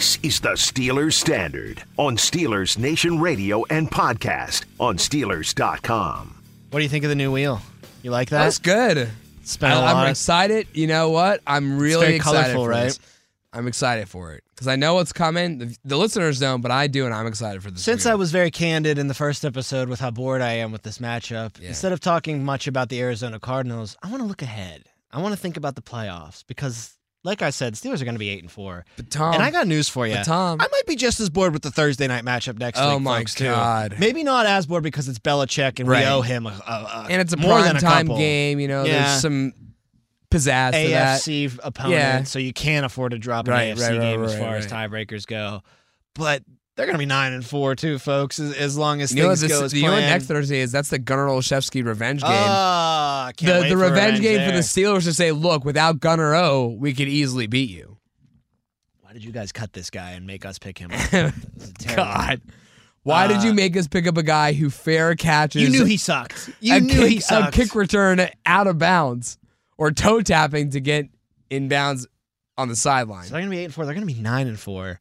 This is the Steelers Standard on Steelers Nation Radio and podcast on Steelers.com. What do you think of the new wheel? You like that? That's good. It's been a I, lot. am excited. You know what? I'm really very excited colorful, for right? this. I'm excited for it because I know what's coming. The, the listeners don't, but I do, and I'm excited for this. Since wheel. I was very candid in the first episode with how bored I am with this matchup, Yeah. instead of talking much about the Arizona Cardinals, I want to look ahead. I want to think about the playoffs because, like I said, Steelers are going to be eight and four. but Tom, and I got news for you. but Tom, I might be just as bored with the Thursday night matchup next Oh week, my folks, too. God. Maybe not as bored because it's Belichick and Right. we owe him a, a, a and it's a more prime than a time couple. game. You know, Yeah. there's some pizzazz to that. AFC opponent, Yeah. so you can't afford to drop an Right, AFC right, game as far as tiebreakers go. But they're going to be nine and four too, folks. As, as long as You know, things this, go as you know what planned. next Thursday is? That's the Gunnar Olszewski revenge game. Ah, can't the wait the for revenge game for the Steelers to say, look, without Gunnar O, we could easily beat you. Why did you guys cut this guy and make us pick him? This. God. Why did you Uh, make us pick up a guy who fair catches you knew he sucked. You knew kick, he a kick return out of bounds or toe tapping to get in bounds on the sideline? So they're going to be eight and four. They're going to be nine and four.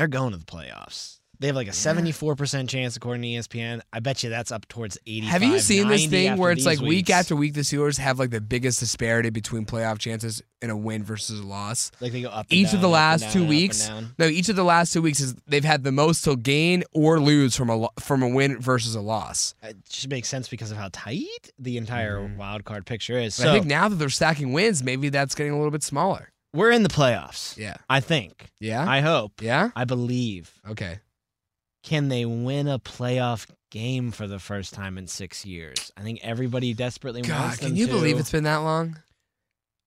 They're going to the playoffs. They have like a seventy-four percent chance, according to ESPN. I bet you that's up towards eighty. Have you seen this thing where it's like week after week the Steelers have like the biggest disparity between playoff chances in a win versus a loss? like they go up and Each of the last down, two weeks, no, each of the last two weeks is they've had the most to gain or lose from a from a win versus a loss. Uh, it should make sense because of how tight the entire mm. wild card picture is. So I think now that they're stacking wins, maybe that's getting a little bit smaller. We're in the playoffs. Yeah. I think. Yeah. I hope. yeah. I believe. Okay. Can they win a playoff game for the first time in six years? I think everybody desperately God, wants can you to. believe it's been that long?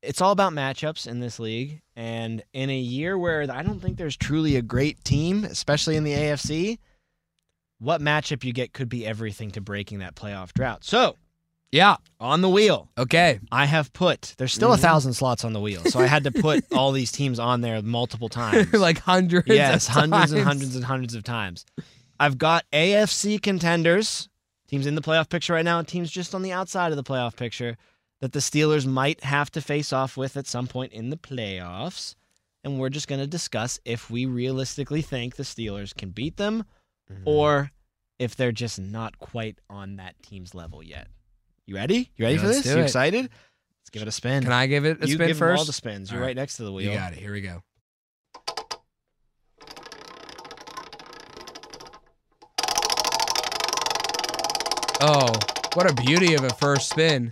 It's all about matchups in this league, and in a year where I don't think there's truly a great team, especially in the AFC, what matchup you get could be everything to breaking that playoff drought. So Yeah. on the wheel, Okay. I have put. There's still a Mhm. thousand slots on the wheel, so I had to put all these teams on there multiple times. like hundreds. yes, of hundreds and times. hundreds and hundreds of times. I've got AFC contenders, teams in the playoff picture right now, and teams just on the outside of the playoff picture that the Steelers might have to face off with at some point in the playoffs. And we're just going to discuss if we realistically think the Steelers can beat them Mm-hmm. or if they're just not quite on that team's level yet. You ready? You ready Yeah, for this? You it. excited? Let's give it a spin. Can I give it a you spin give them all first? the spins. You're right. right. next to the wheel. You got it. Here we go. Oh, what a beauty of a first spin.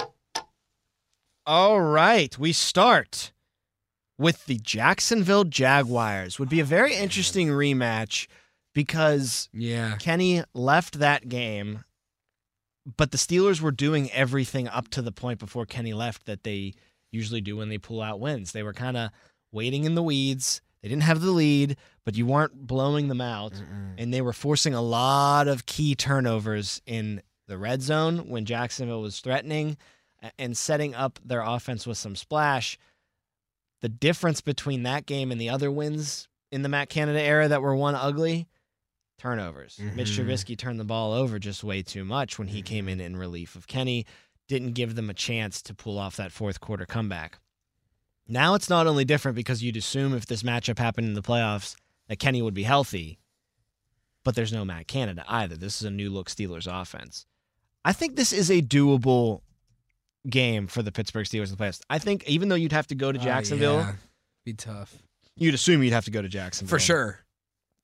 All right, we start with the Jacksonville Jaguars. Would be a very interesting rematch because Yeah. Kenny left that game, but the Steelers were doing everything up to the point before Kenny left that they usually do when they pull out wins. They were kind of waiting in the weeds. They didn't have the lead, but you weren't blowing them out, and they were forcing a lot of key turnovers in the red zone when Jacksonville was threatening and setting up their offense with some splash. The difference between that game and the other wins in the Matt Canada era that were won ugly turnovers. Mitch Mhm. Trubisky turned the ball over just way too much when he came in in relief of Kenny. Didn't give them a chance to pull off that fourth quarter comeback. Now it's not only different because you'd assume if this matchup happened in the playoffs that Kenny would be healthy, but there's no Matt Canada either. This is a new look Steelers offense. I think this is a doable game for the Pittsburgh Steelers in the playoffs. I think even though you'd have to go to Oh, Jacksonville, yeah. Be tough. you'd assume you'd have to go to Jacksonville For sure.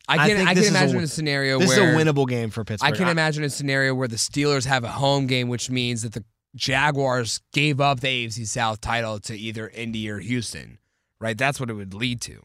I I can think I, can is a imagine a, scenario This where is a winnable game for Pittsburgh. I can imagine a scenario where the Steelers have a home game, which means that the Jaguars gave up the AFC South title to either Indy or Houston. Right? That's what it would lead to.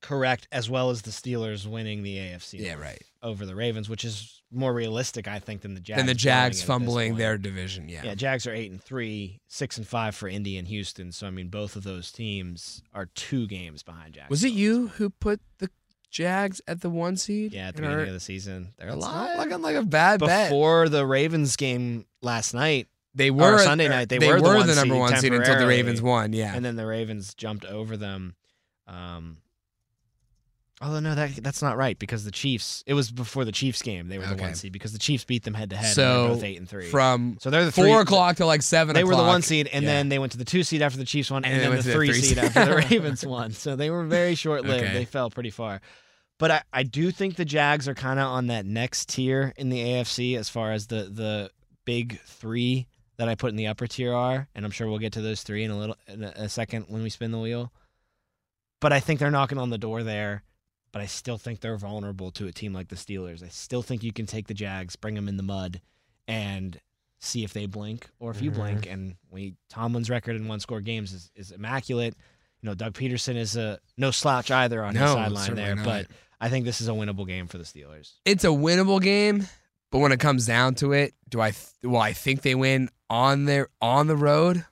correct, as well as the Steelers winning the AFC Yeah, right. over the Ravens, which is more realistic, I think, than the Jags. Then the Jags it at this fumbling their division. Yeah. Yeah, Jags are eight and three, six and five for Indy and Houston. So I mean, both of those teams are two games behind Jags. Was it you who put the Jags at the one seed? Yeah, at the beginning of the season, they're alive. not looking like a bad bet. Before the Ravens game last night, They were Sunday night, they were the one number seed one seed until the. Ravens won. Yeah. and then the Ravens jumped over them. Um, Although no, that that's not right because the Chiefs. It was before the Chiefs game. They were the Okay. one seed because the Chiefs beat them head to head. So, both eight and three. From so they're the four three, o'clock to like seven They were the one seed, and Yeah. then they went to the two seed after the Chiefs won, and, And they then went the to the three three seed seed. after the Ravens won. So they were very short lived. Okay. They fell pretty far. But I, I do think the Jags are kind of on that next tier in the AFC as far as the the big three that I put in the upper tier are, and I'm sure we'll get to those three in a little in a, a second when we spin the wheel. But I think they're knocking on the door there. But I still think they're vulnerable to a team like the Steelers. I still think you can take the Jags, bring them in the mud, and see if they blink or if you Mhm. blink. And we Tomlin's record in one score games is, is immaculate. You know, Doug Pederson is a no slouch either on his sideline there. not. But I think this is a winnable game for the Steelers. it's a winnable game, but when it comes down to it, do I th- well I think they win on their on the road?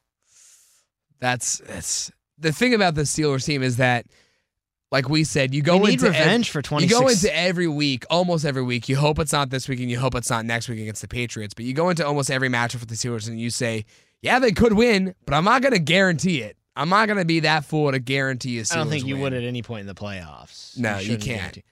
That's that's the thing about the Steelers team is that like we said, you go need into ev- revenge for twenty you go into every week, almost every week. You hope it's not this week and you hope it's not next week against the Patriots, but you go into almost every matchup with the Steelers and you say, "Yeah, they could win, but I'm not going to guarantee it. I'm not going to be that fool to guarantee a Steelers I don't think you win. would at any point in the playoffs. No, you shouldn't can't. guarantee.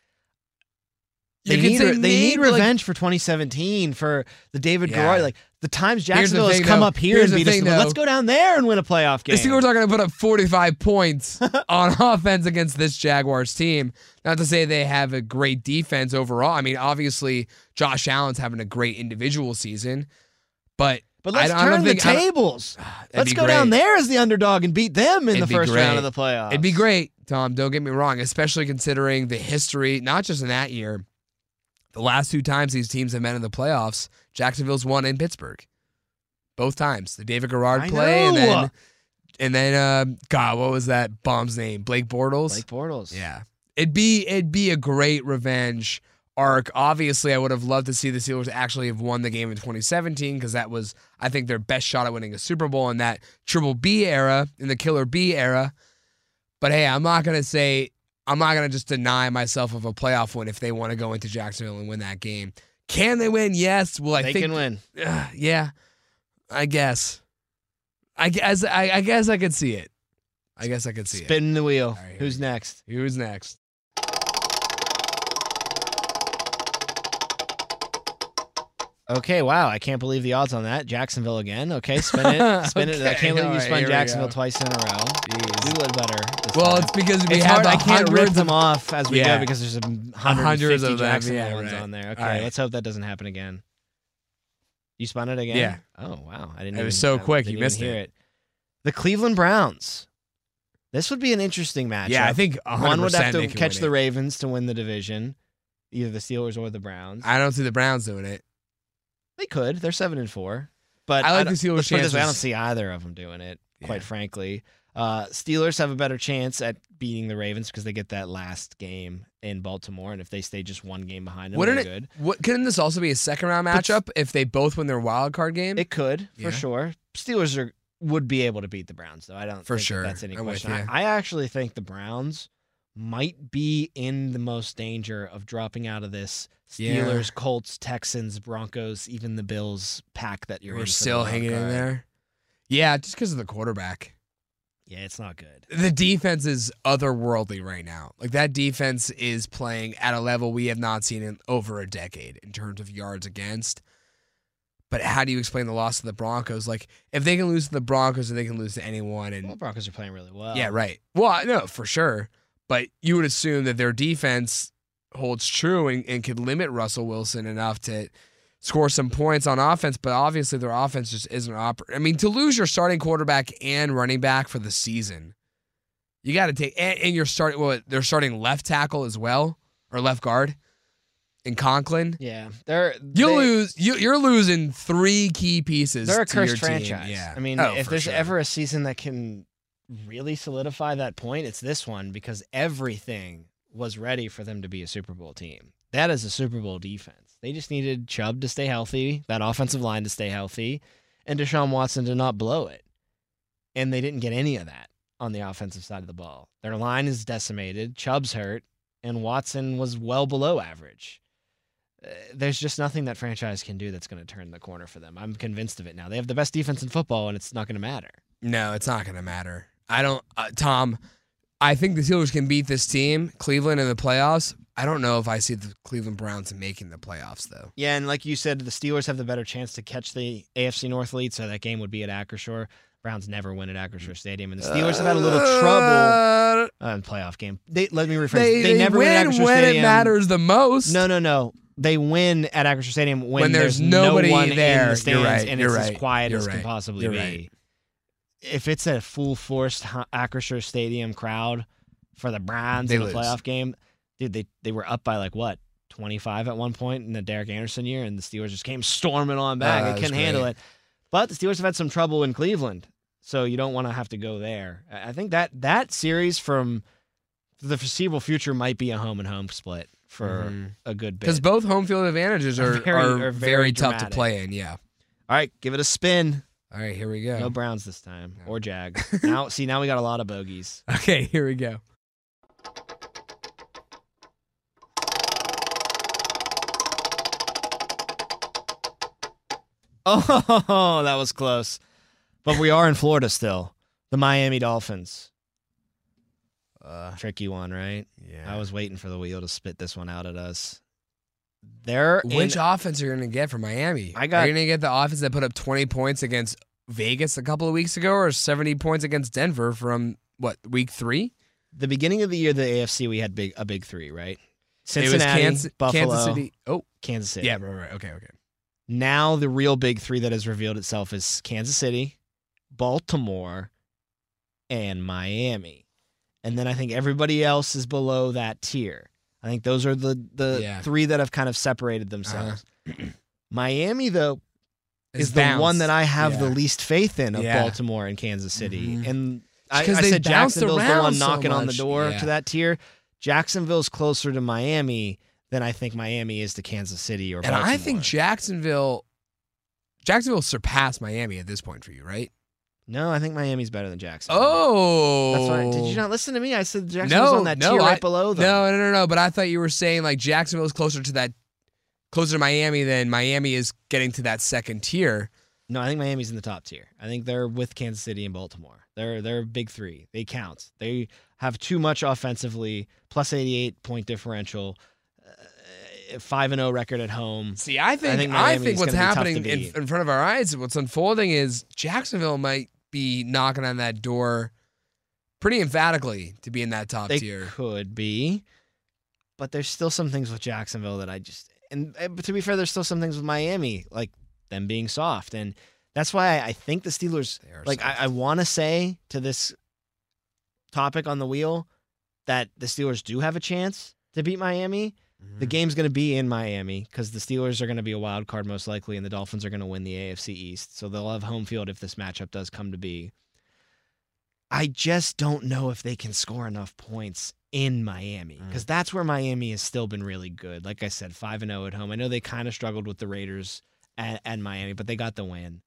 You They could need, re- they need maybe, like- revenge for 2017 for the David Yeah. Garrard. Like the times Here's the Jacksonville has come though. up here Here's and the beat us. thing, Let's go down there and win a playoff The game. Steelers are going to put up 45 points on offense against this Jaguars team. Not to say they have a great defense overall. I mean, obviously, Josh Allen's having a great individual season, but but let's I turn the think- I tables. Let's go down there as the underdog and beat them in It'd the first round of the playoffs. It'd be great, Tom. Don't get me wrong, especially considering the history, not just in that year. The last two times these teams have met in the playoffs, Jacksonville's won in Pittsburgh. Both times. The David Garrard I play and then and then uh, God, what was that bomb's name? Blake Bortles? Blake Bortles. Yeah. It'd be it'd be a great revenge arc. Obviously, I would have loved to see the Steelers actually have won the game in 2017 because that was I think their best shot at winning a Super Bowl in that Triple B era, in the Killer B era. But hey, I'm not gonna say I'm not gonna just deny myself of a playoff win if they want to go into Jacksonville and win that game. Can they win? Yes. Well, I they think can win. uh, yeah, I guess. I guess I, I guess I could see it. I guess I could see it. Spin the wheel. Right, Who's next? Who's next? Okay, wow. I can't believe the odds on that. Jacksonville again. Okay, spin it. Spin it. I can't believe all you spun Jacksonville twice in a row. We would better. Well, time. it's because we It's have hard. I can't rip them of off as we Yeah. go because there's a hundreds 150 of Jacksonville yeah, ones right. on there. Okay, right. let's hope that doesn't happen again. You spun it again? Yeah. Oh wow, I didn't. It was so I quick, you missed hear it. The Cleveland Browns. This would be an interesting matchup. Yeah, I think 100% one would have to catch the. Ravens to win the division, either the Steelers or the Browns. I don't see the Browns doing it. They could. They're seven and four. But I like don't- the Steelers' let's put it this way, I don't see either of them doing it. Quite Yeah. frankly, uh, Steelers have a better chance at beating the Ravens because they get that last game in Baltimore, and if they stay just one game behind them, Wouldn't they're it? good. What couldn't this also be a second round matchup if they both win their wild card game? It could Yeah. for sure. Steelers are would be able to beat the Browns, though. I don't For think that sure. that's any I'm question. I. I actually think the Browns might be in the most danger of dropping out of this Yeah. Steelers, Colts, Texans, Broncos, even the Bills pack that you're in We're for still hanging in there. Yeah, just because of the quarterback. Yeah, it's not good. The defense is otherworldly right now. Like that defense is playing at a level we have not seen in over a decade in terms of yards against. But how do you explain the loss to the Broncos? Like if they can lose to the Broncos, and they can lose to anyone, and Well, Broncos are playing really well. Yeah, right. Well, I- no, for sure. But you would assume that their defense holds true and, and could limit Russell Wilson enough to score some points on offense. But obviously, their offense just isn't operating. I mean, to lose your starting quarterback and running back for the season, you got to take and, and you're starting. Well, they're starting left tackle as well or left guard in Conklin. Yeah, they're You they, lose. You, you're losing three key pieces. They're a cursed team. franchise. Yeah. I mean, Oh, if there's sure. ever a season that can really solidify that point, it's this one because everything was ready for them to be a Super Bowl team. That is a Super Bowl defense. They just needed Chubb to stay healthy, that offensive line to stay healthy, and Deshaun Watson to not blow it. And they didn't get any of that on the offensive side of the ball. Their line is decimated, Chubb's hurt, and Watson was well below average. Uh, There's just nothing that franchise can do that's going to turn the corner for them. I'm convinced of it now. They have the best defense in football, and it's not going to matter. No, it's not going to matter. I don't, uh, Tom. I think the Steelers can beat this team, Cleveland, in the playoffs. I don't know if I see the Cleveland Browns making the playoffs though. Yeah, and like you said, the Steelers have the better chance to catch the AFC North lead, so that game would be at Acrisure. Browns never win at Acrisure Stadium, and the Steelers have had a little trouble Uh, in playoff game. They let me rephrase. They, They, they never win win when Stadium. it matters the most. No, no, no. They win at Acrisure Stadium when, When there's no nobody one there. the stands right, and you're it's as right, quiet you're as can possibly be. If it's a full forced Acrisure Stadium crowd for the Browns They in lose. playoff game, dude, they they were up by like what 25 at one point in the Derek Anderson year, and the Steelers just came storming on back. Ah, they couldn't handle it. But the Steelers have had some trouble in Cleveland, so you don't want to have to go there. I think that that series from the foreseeable future might be a home and home split for Mhm. a good bit. Because both home field advantages are, Very- are, are very, very tough to play in. Yeah. All right, give it a spin. All right, here we go. No Browns this time No. or Jags. now, see, now we got a lot of bogeys. Okay, here we go. Oh, that was close. But we are in Florida still. The Miami Dolphins. Uh, Tricky one, right? yeah. I was waiting for the wheel to spit this one out at us. They're in- Which offense are you going to get from Miami? I got- Are you going to get the offense that put up 20 points against Vegas a couple of weeks ago or 70 points against Denver from, what, week three? the beginning of the year. The AFC we had big a big three, right? Cincinnati, Kansas, Buffalo, Kansas City. Oh, Kansas City. yeah, right, right. Okay, okay. Now the real big three that has revealed itself is Kansas City, Baltimore, and Miami. And then I think everybody else is below that tier. I think those are the the Yeah. three that have kind of separated themselves. Miami though It's is the one that I have the least faith in of Yeah. Baltimore and Kansas City. Mhm. And I, I said Jacksonville's the one so knocking on the door Yeah. to that tier. Jacksonville's closer to Miami than I think Miami is to Kansas City or And Baltimore. I think Jacksonville, Jacksonville surpassed Miami at this point for you, right? No, I think Miami's better than Jacksonville. Oh, That's right. Did you not listen to me? I said Jacksonville's No, on that no, tier I- right below them. No, no, no, no. But I thought you were saying like Jacksonville's closer to that, closer to Miami than Miami is getting to that second tier. No, I think Miami's in the top tier. I think they're with Kansas City and Baltimore. They're they're big three. They count. They have too much offensively. Plus eighty eight point differential. uh, Five and zero record at home. See, I think I think think, what's gonna be tough happening in, in front of our eyes, what's unfolding is Jacksonville might be knocking on that door pretty emphatically to be in that top They tier. could be, but there's still some things with Jacksonville that I just and but to be fair, there's still some things with Miami like them being soft, and that's why I think the Steelers like I. I want to say to this topic on the wheel that the Steelers do have a chance to beat Miami. The Mhm. game's going to be in Miami because the Steelers are going to be a wild card most likely, and the Dolphins are going to win the AFC East. So they'll have home field if this matchup does come to be. I just don't know if they can score enough points in Miami Mm. because that's where Miami has still been really good. Like I said, five and zero at home. I know they kind of struggled with the Raiders at, at Miami, but they got the win.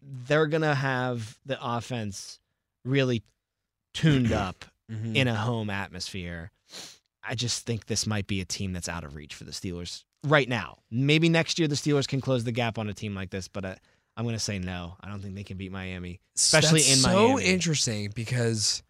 They're gonna have the offense really tuned up Mhm. in a home atmosphere. I just think this might be a team that's out of reach for the Steelers right now. Maybe next year the Steelers can close the gap on a team like this, but I, I'm going to say no. I don't think they can beat Miami. especially That's in so Miami. So interesting because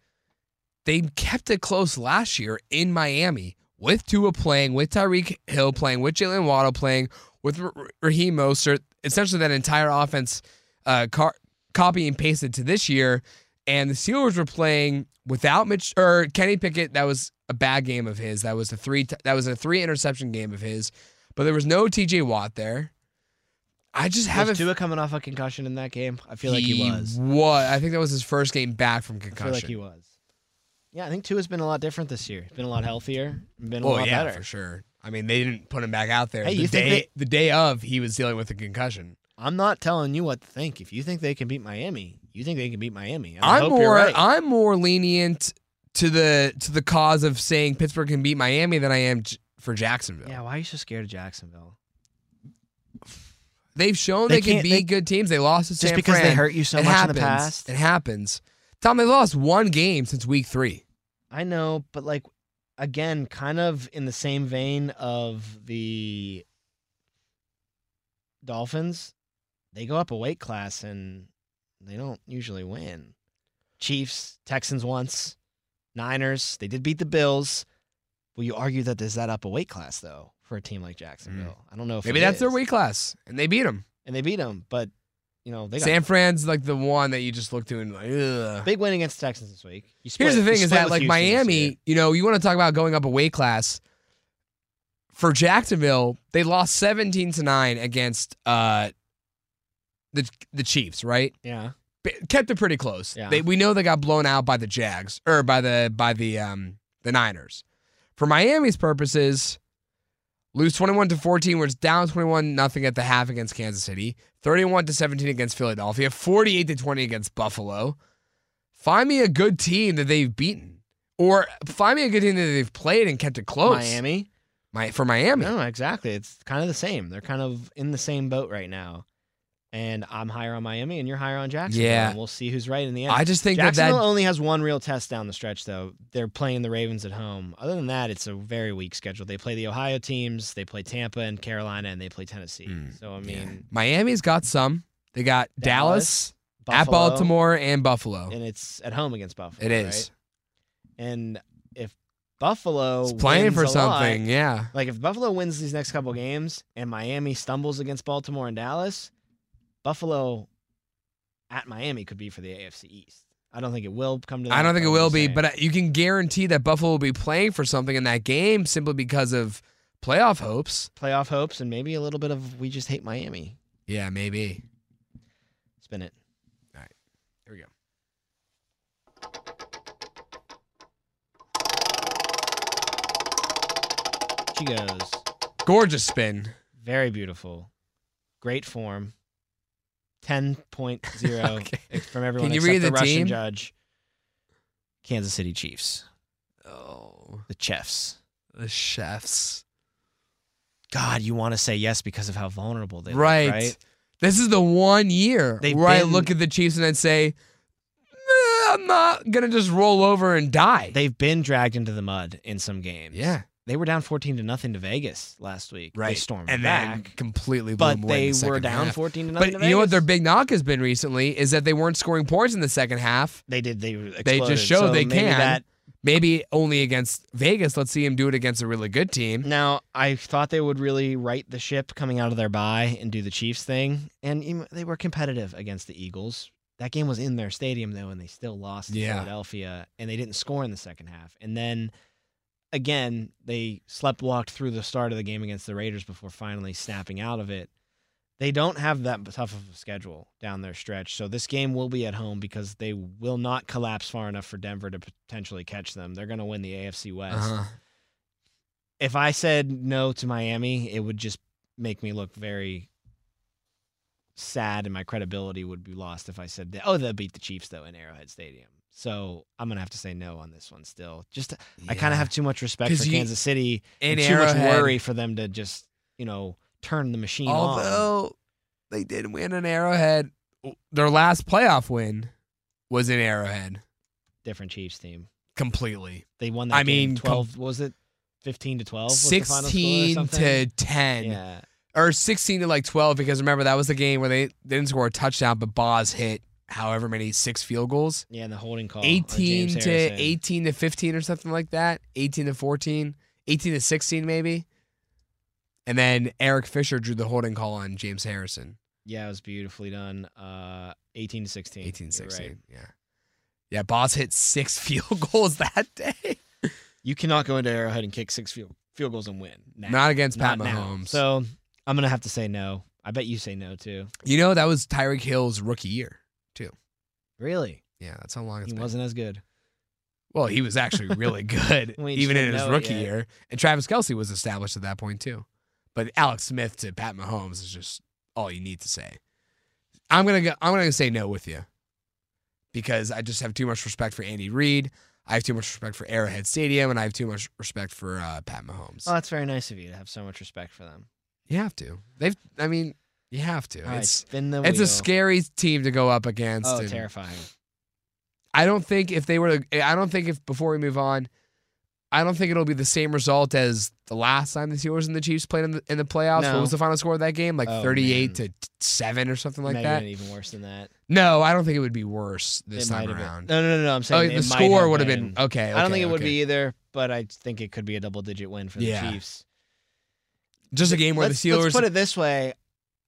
they kept it close last year in Miami with Tua playing, with Tyreek Hill playing, with Jaylen Waddle playing, with Raheem Mostert. Essentially, that entire offense uh, car- copy and pasted to this year. And the Steelers were playing without Mitch or Kenny Pickett. That was a bad game of his. That was a three. T- that was a three interception game of his. But there was no T.J. Watt there. I just have Was Tua coming off a concussion in that game? I feel like he was. What? I think that was his first game back from I concussion. feel like he was. Yeah, I think Tua's been a lot different this year. Been a lot healthier. Been a Oh lot yeah, better. for sure. I mean, they didn't put him back out there Hey, the you think day they- the day of he was dealing with a concussion. I'm not telling you what to think. If you think they can beat Miami, you think they can beat Miami. I I'm hope more you're right. I'm more lenient to the to the cause of saying Pittsburgh can beat Miami than I am j- for Jacksonville. yeah, why are you so scared of Jacksonville? They've shown They they, can can't- beat they- good teams. They lost to Just San because they Fran. hurt you so it much happens. in the past. It happens. Tom, they lost one game since week three. I know, but like again, kind of in the same vein of the Dolphins, they go up a weight class and they don't usually win. Chiefs, Texans once, Niners, they did beat the Bills. Will you argue that is that up a weight class though for a team like Jacksonville? I don't know if Mm. Maybe that's their weight class, and they beat them. and they beat them, but you know they got San Fran's like the one that you just look to and like, ugh. big win against the Texans this week. You split, Here's the thing: is that like Houston. Miami, you know, you want to talk about going up a weight class. For Jacksonville, they lost 17 to nine against uh, the the Chiefs, right? yeah, Kept it pretty close. Yeah. They, we know they got blown out by the Jags or by the by the um the Niners. For Miami's purposes, lose 21 to 14, where it's down 21 nothing at the half against Kansas City, 31 to 17 against Philadelphia, 48 to 20 against Buffalo. Find me a good team that they've beaten, or find me a good team that they've played and kept it close. Miami. My, for Miami. No, exactly. It's kind of the same. They're kind of in the same boat right now. And I'm higher on Miami, and you're higher on Jacksonville. Yeah. and we'll see who's right in the end. I just think that Jacksonville that only has one real test down the stretch, though. They're playing the Ravens at home. Other than that, it's a very weak schedule. They play the Ohio teams, they play Tampa and Carolina, and they play Tennessee. Mm, so I yeah. mean, Miami's got some. They got Dallas, Dallas, at Baltimore, and Buffalo. and it's at home against Buffalo. It is. right? And if Buffalo It's playing for a lot- something. yeah. Like if Buffalo wins these next couple games and Miami stumbles against Baltimore and Dallas, Buffalo at Miami could be for the AFC East. I don't think it will come to that. I don't think it will be, saying. but you can guarantee that Buffalo will be playing for something in that game simply because of playoff hopes. playoff hopes and maybe a little bit of we just hate Miami. Yeah, maybe. Spin it. All right, here we go. She goes. Gorgeous spin. Very beautiful. Great form. 10.0 Okay. from everyone Can you except read the, the Russian team? judge. Kansas City Chiefs. Oh, The Chiefs. the chefs. God, you want to say yes because of how vulnerable they Right. look, right? This is the one year They've where I look at the Chiefs and I'd say, "Eh, I'm not gonna just roll over and die. They've been dragged into the mud in some games. yeah, They were down 14 to nothing to Vegas last week. They stormed and back. completely blew but them away in they the were down half. 14 to nothing But to you know what their big knock has been recently is that they weren't scoring points in the second half. They did. They They just showed So they maybe can. That, Maybe only against Vegas. Let's see him do it against a really good team. now, I thought they would really right the ship coming out of their bye and do the Chiefs thing, and they were competitive against the Eagles. That game was in their stadium though, and they still lost to Yeah. Philadelphia, and they didn't score in the second half. And then again, they slept walked through the start of the game against the Raiders before finally snapping out of it. They don't have that tough of a schedule down their stretch, so this game will be at home because they will not collapse far enough for Denver to potentially catch them. They're going to win the AFC West. Uh-huh. If I said no to Miami, it would just make me look very sad, and my credibility would be lost if I said, that, "Oh, they'll beat the Chiefs though in Arrowhead Stadium." So I'm gonna have to say no on this one. Still, just I kind of have too much respect for you- Kansas City and too much worry for them to just you know turn the machine on. Although they did win an Arrowhead, their last playoff win was in Arrowhead Different Chiefs team. completely. They won that I game mean, 12 what was it 15 to 12 was the final score or 16 something? to 10 yeah or 16 to like 12 because remember that was the game where they, they didn't score a touchdown but Boz hit however many six field goals? Yeah and the holding call. 18 James to Harrison. 18 to 15 or something like that. 18 to 14 18 to 16 maybe. And then Eric Fisher drew the holding call on James Harrison. Yeah it was beautifully done. Uh 18 to 16 18 You're 16 right. yeah. Yeah Boz hit six field goals that day. You cannot go into Arrowhead and kick six field, field goals and win now. not against Pat Not now. Mahomes. So I'm gonna have to say no. I bet you say no too. You know that was Tyreek Hill's rookie year really yeah that's how long it's he been wasn't as good Well, he was actually really good, We even in his know it rookie yet. year. And Travis Kelce was established at that point too. But Alex Smith to Pat Mahomes is just all you need to say. I'm gonna go, I'm gonna say no with you because I just have too much respect for Andy Reid. I have too much respect for Arrowhead Stadium, and I have too much respect for uh, Pat Mahomes. oh that's very nice of you to have so much respect for them you have to. They've. I mean, you have to. all right it's spin the it's wheel. a scary team to go up against. oh and- terrifying I don't think if they were, to, I don't think if before we move on, I don't think it'll be the same result as the last time the Steelers and the Chiefs played in the in the playoffs. No. What was the final score of that game? Like Oh, 38 man. to 7 or something like Maybe that. even worse than that. No, I don't think it would be worse this it time around. been. No, no, no, no. I'm Oh, saying the score would have been okay. I don't think okay, it would be either, but I think it could be a double digit win for the Yeah. Chiefs. just a game where let's, the Steelers Let's put it this way: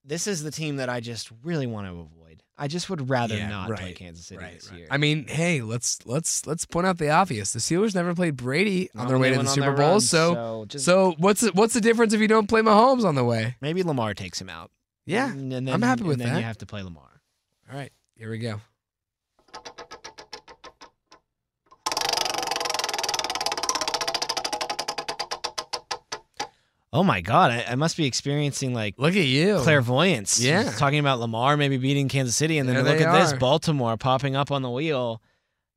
this is the team that I just really want to avoid. I just would rather Yeah, not play Kansas City Right, this right. year. I mean, hey, let's let's let's point out the obvious. The Steelers never played Brady on Not their way to the Super Bowl. so so just so what's the, what's the difference if you don't play Mahomes on the way? maybe Lamar takes him out. Yeah. and then, I'm happy with and then that. You have to play Lamar. All right, here we go. Oh my God, I, I must be experiencing like Look at you. clairvoyance. Yeah. talking about Lamar maybe beating Kansas City, and then There look they at this. Baltimore popping up on the wheel.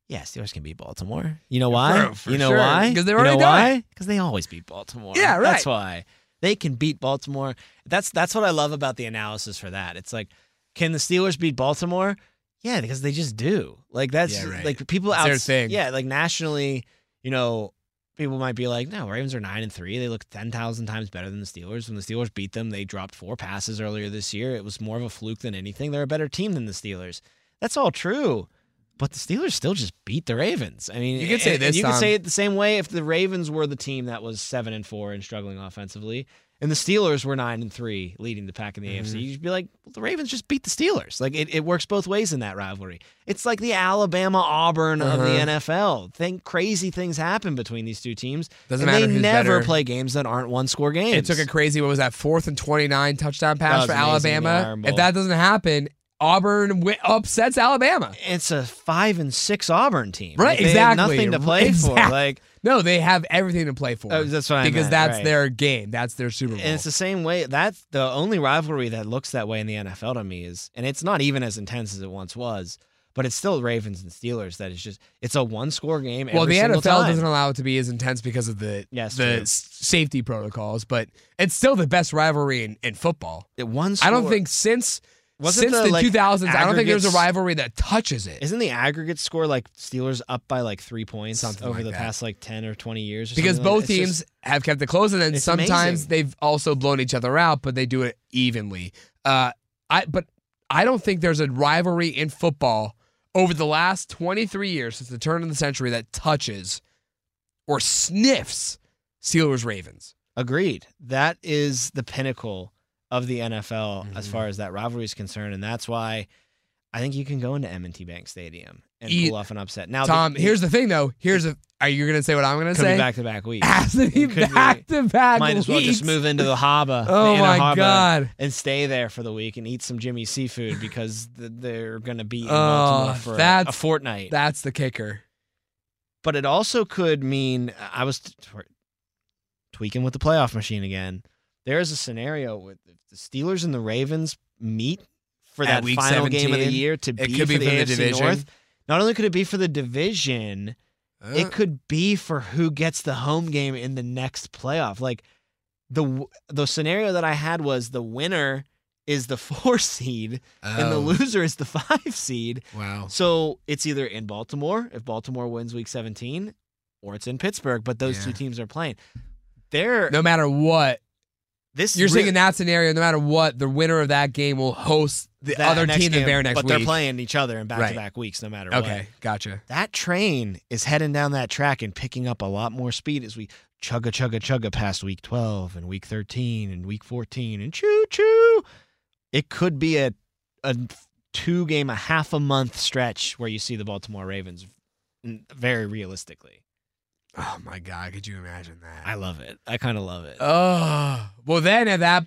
Yeah, Steelers can beat Baltimore. You know why? For- for you know sure, why? 'cause they've you know why? Because they always beat Baltimore. Yeah, That's why they can beat Baltimore. That's that's what I love about the analysis for that. It's like, can the Steelers beat Baltimore? Yeah, because they just do. Like that's Yeah, right. like people out. Yeah, like nationally, you know, people might be like, no, Ravens are nine and three. They look ten thousand times better than the Steelers. When the Steelers beat them, they dropped four passes earlier this year. It was more of a fluke than anything. They're a better team than the Steelers. That's all true. But the Steelers still just beat the Ravens. I mean, You could say and- and this, You could say it the same way if the Ravens were the team that was seven and four and struggling offensively, and the Steelers were nine and three, leading the pack in the Mm-hmm. AFC. You'd be like, well, the Ravens just beat the Steelers. Like it, it works both ways in that rivalry. It's like the Alabama Auburn of the Uh-huh. NFL. Think crazy things happen between these two teams. Doesn't and matter They never better. play games that aren't one score games. It took a crazy. What was that? Fourth and twenty nine touchdown pass for Alabama. If that doesn't happen, Auburn wi- upsets Alabama. It's a five and six Auburn team. Right, Like, they have exactly. nothing to play Exactly. for. Like No, they have everything to play for. Oh, that's what because meant, that's right. their game. That's their Super Bowl. And it's the same way. That's the only rivalry that looks that way in the NFL to me is, and it's not even as intense as it once was, but it's still Ravens and Steelers. That is just, it's a one score game. well, the NFL time. doesn't allow it to be as intense because of the Yes, the true. safety protocols, but it's still the best rivalry in, in football. It one. I don't think since Wasn't since the, like, 2000s, I don't think there's a rivalry that touches it. Isn't the aggregate score like Steelers up by like three points Something over like the that. past like ten or twenty years? Or because something like both that? Teams just- have kept it close, and then sometimes amazing. they've also blown each other out, but they do it evenly. Uh, I but I don't think there's a rivalry in football over the last 23 years since the turn of the century that touches or sniffs Steelers Ravens. Agreed. That is the pinnacle of the NFL as Mhm. far as that rivalry is concerned, and that's why I think you can go into M&T Bank Stadium and E- pull off an upset. Now, Tom, the, here's the thing though. Here's a. Are you gonna say what I'm gonna could say? be back to back weeks. Has to be It could be. back to back. Might as well just move into the Haba. Oh in my Haba God. And stay there for the week and eat some Jimmy seafood because they're going to be in Oh, Baltimore for a, a fortnight. That's the kicker. but it also could mean I was t- t- tweaking with the playoff machine again. There is a scenario with the Steelers and the Ravens meet for At that final game of the year to be could be for the for AFC division. North. Not only could it be for the division, Uh, it could be for who gets the home game in the next playoff. Like the the scenario that I had was the winner is the four seed and the oh, loser is the five seed. wow. So it's either in Baltimore if Baltimore wins Week 17, or it's in Pittsburgh. But those two teams are playing. They're No matter what, this you're re- saying in that scenario, no matter what, the winner of that game will host the other team the game, very next but week. But they're playing each other in back-to-back weeks, no matter what. Okay, gotcha. That train is heading down that track and picking up a lot more speed as we chugga chugga chugga past week 12 and week 13 and week 14 and choo choo. It could be a a two game, a half a month stretch where you see the Baltimore Ravens very realistically. Oh my god, could you imagine that? I love it. I kind of love it. Oh, well then at that.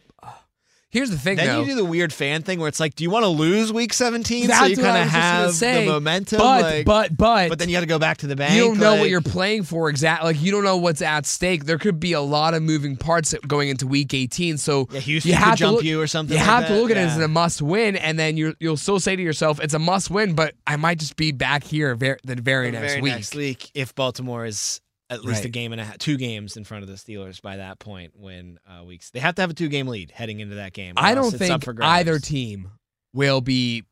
Here's the thing, then though. you do the weird fan thing where it's like, do you want to lose week 17 so you I kind of was just gonna have say. the momentum? but like- but but but then you got to go back to the bank. you don't know what you're playing for exactly. Like you don't know what's at stake. There could be a lot of moving parts going into Week 18. So Yeah, Houston you could have to jump look- you or something. you like have to look at it as a must win, and then you you'll still say to yourself, it's a must win. But I might just be back here ver- the very the next very week. next week if Baltimore is at least a game and a half, two games in front of the Steelers by that point when uh, weeks they have to have a two game lead heading into that game. I don't think either team will be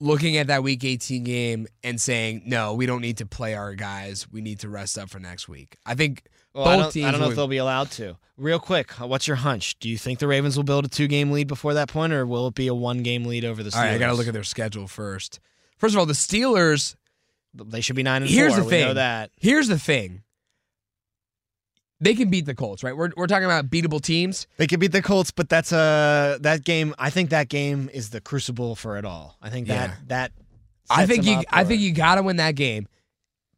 looking at that week 18 game and saying, no, we don't need to play our guys. We need to rest up for next week. I think Well, both I don't, teams. I don't know will- if they'll be allowed to. Real quick, what's your hunch? Do you think the Ravens will build a two game lead before that point, or will it be a one game lead over the Steelers? all right, I got to look at their schedule first. First of all, the Steelers. They should be nine and Here's four. the we know thing. that. Here's the thing. They can beat the Colts, right? We're, we're talking about beatable teams. They can beat the Colts, but that's a that game. I think that game is the crucible for it all. I think that Yeah. that. I think you I think you got to win that game.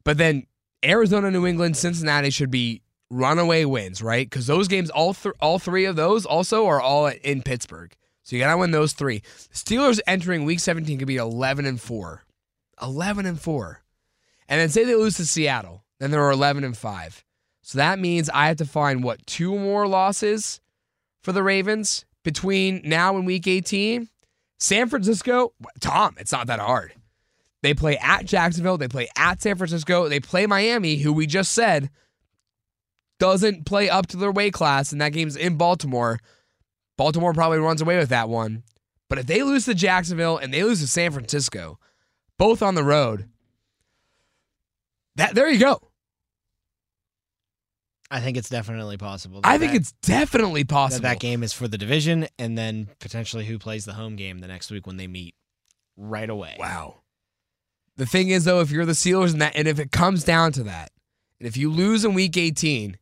But then Arizona, New England, Cincinnati should be runaway wins, right? Cuz those games all th- all 3 of those also are all in Pittsburgh. So you got to win those 3. Steelers entering week 17 could be 11 and 4. 11 and 4. And then say they lose to Seattle, then they're 11 and 5. So that means I have to find what two more losses for the Ravens between now and week 18. San Francisco, Tom, it's not that hard. They play at Jacksonville. They play at San Francisco. They play Miami, who we just said doesn't play up to their weight class, and that game's in Baltimore. Baltimore probably runs away with that one. But if they lose to Jacksonville and they lose to San Francisco, both on the road, that there you go. I think it's definitely possible. I think that- it's definitely that, possible. that game is for the division, and then potentially who plays the home game the next week when they meet right away. Wow. The thing is, though, if you're the Steelers and that, and if it comes down to that, and if you lose in Week 18,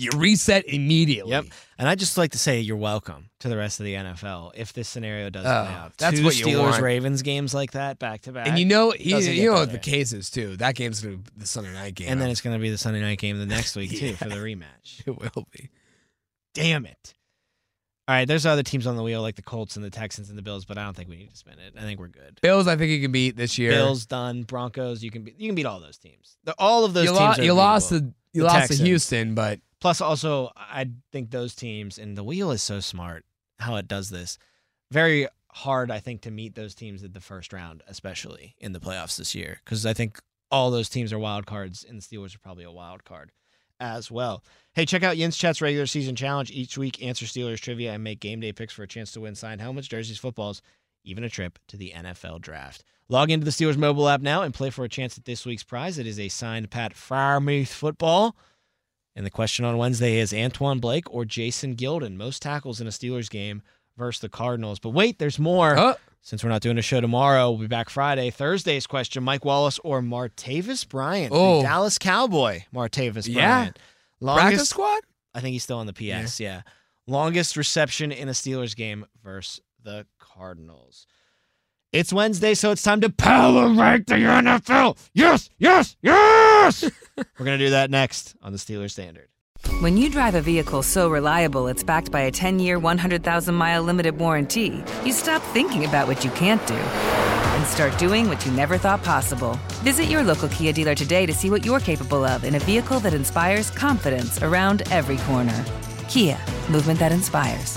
you reset immediately. Yep. And I just like to say you're welcome to the rest of the NFL if this scenario does Oh, play out. that's Two what you Steelers want. Ravens games like that back to back. And you know, you, you know what the case is too. That game's gonna be the Sunday night game, and then it's going to be the Sunday night game the next week too Yeah. for the rematch. it will be. Damn it. All right, there's other teams on the wheel like the Colts and the Texans and the Bills, but I don't think we need to spin it. I think we're good. Bills, I think you can beat this year. Bills done, Broncos, you can beat, you can beat all those teams. The, all of those you, teams lo- you lost beatable. to you The lost Texans. to Houston, but Plus, also, I think those teams, and the wheel is so smart how it does this. Very hard, I think, to meet those teams at the first round, especially in the playoffs this year, because I think all those teams are wild cards, and the Steelers are probably a wild card as well. Hey, check out Yin's Chat's regular season challenge. Each week, answer Steelers trivia and make game day picks for a chance to win signed helmets, jerseys, footballs, even a trip to the NFL draft. Log into the Steelers mobile app now and play for a chance at this week's prize. It is a signed Pat Freiermuth football. And the question on Wednesday is Antwon Blake or Jason Gildon, most tackles in a Steelers game versus the Cardinals. But wait, there's more. oh, Since we're not doing a show tomorrow, we'll be back Friday. Thursday's question Mike Wallace or Martavis Bryant, Oh. the Dallas Cowboy. Martavis Yeah. Bryant. practice Longest, squad. I think he's still on the PS, yeah. Longest reception in a Steelers game versus the Cardinals. It's Wednesday, so it's time to power rank the NFL. Yes, yes, yes. We're going to do that next on the Steelers Standard. When you drive a vehicle so reliable it's backed by a 10 year, 100,000 mile limited warranty, you stop thinking about what you can't do and start doing what you never thought possible. Visit your local Kia dealer today to see what you're capable of in a vehicle that inspires confidence around every corner. Kia, movement that inspires.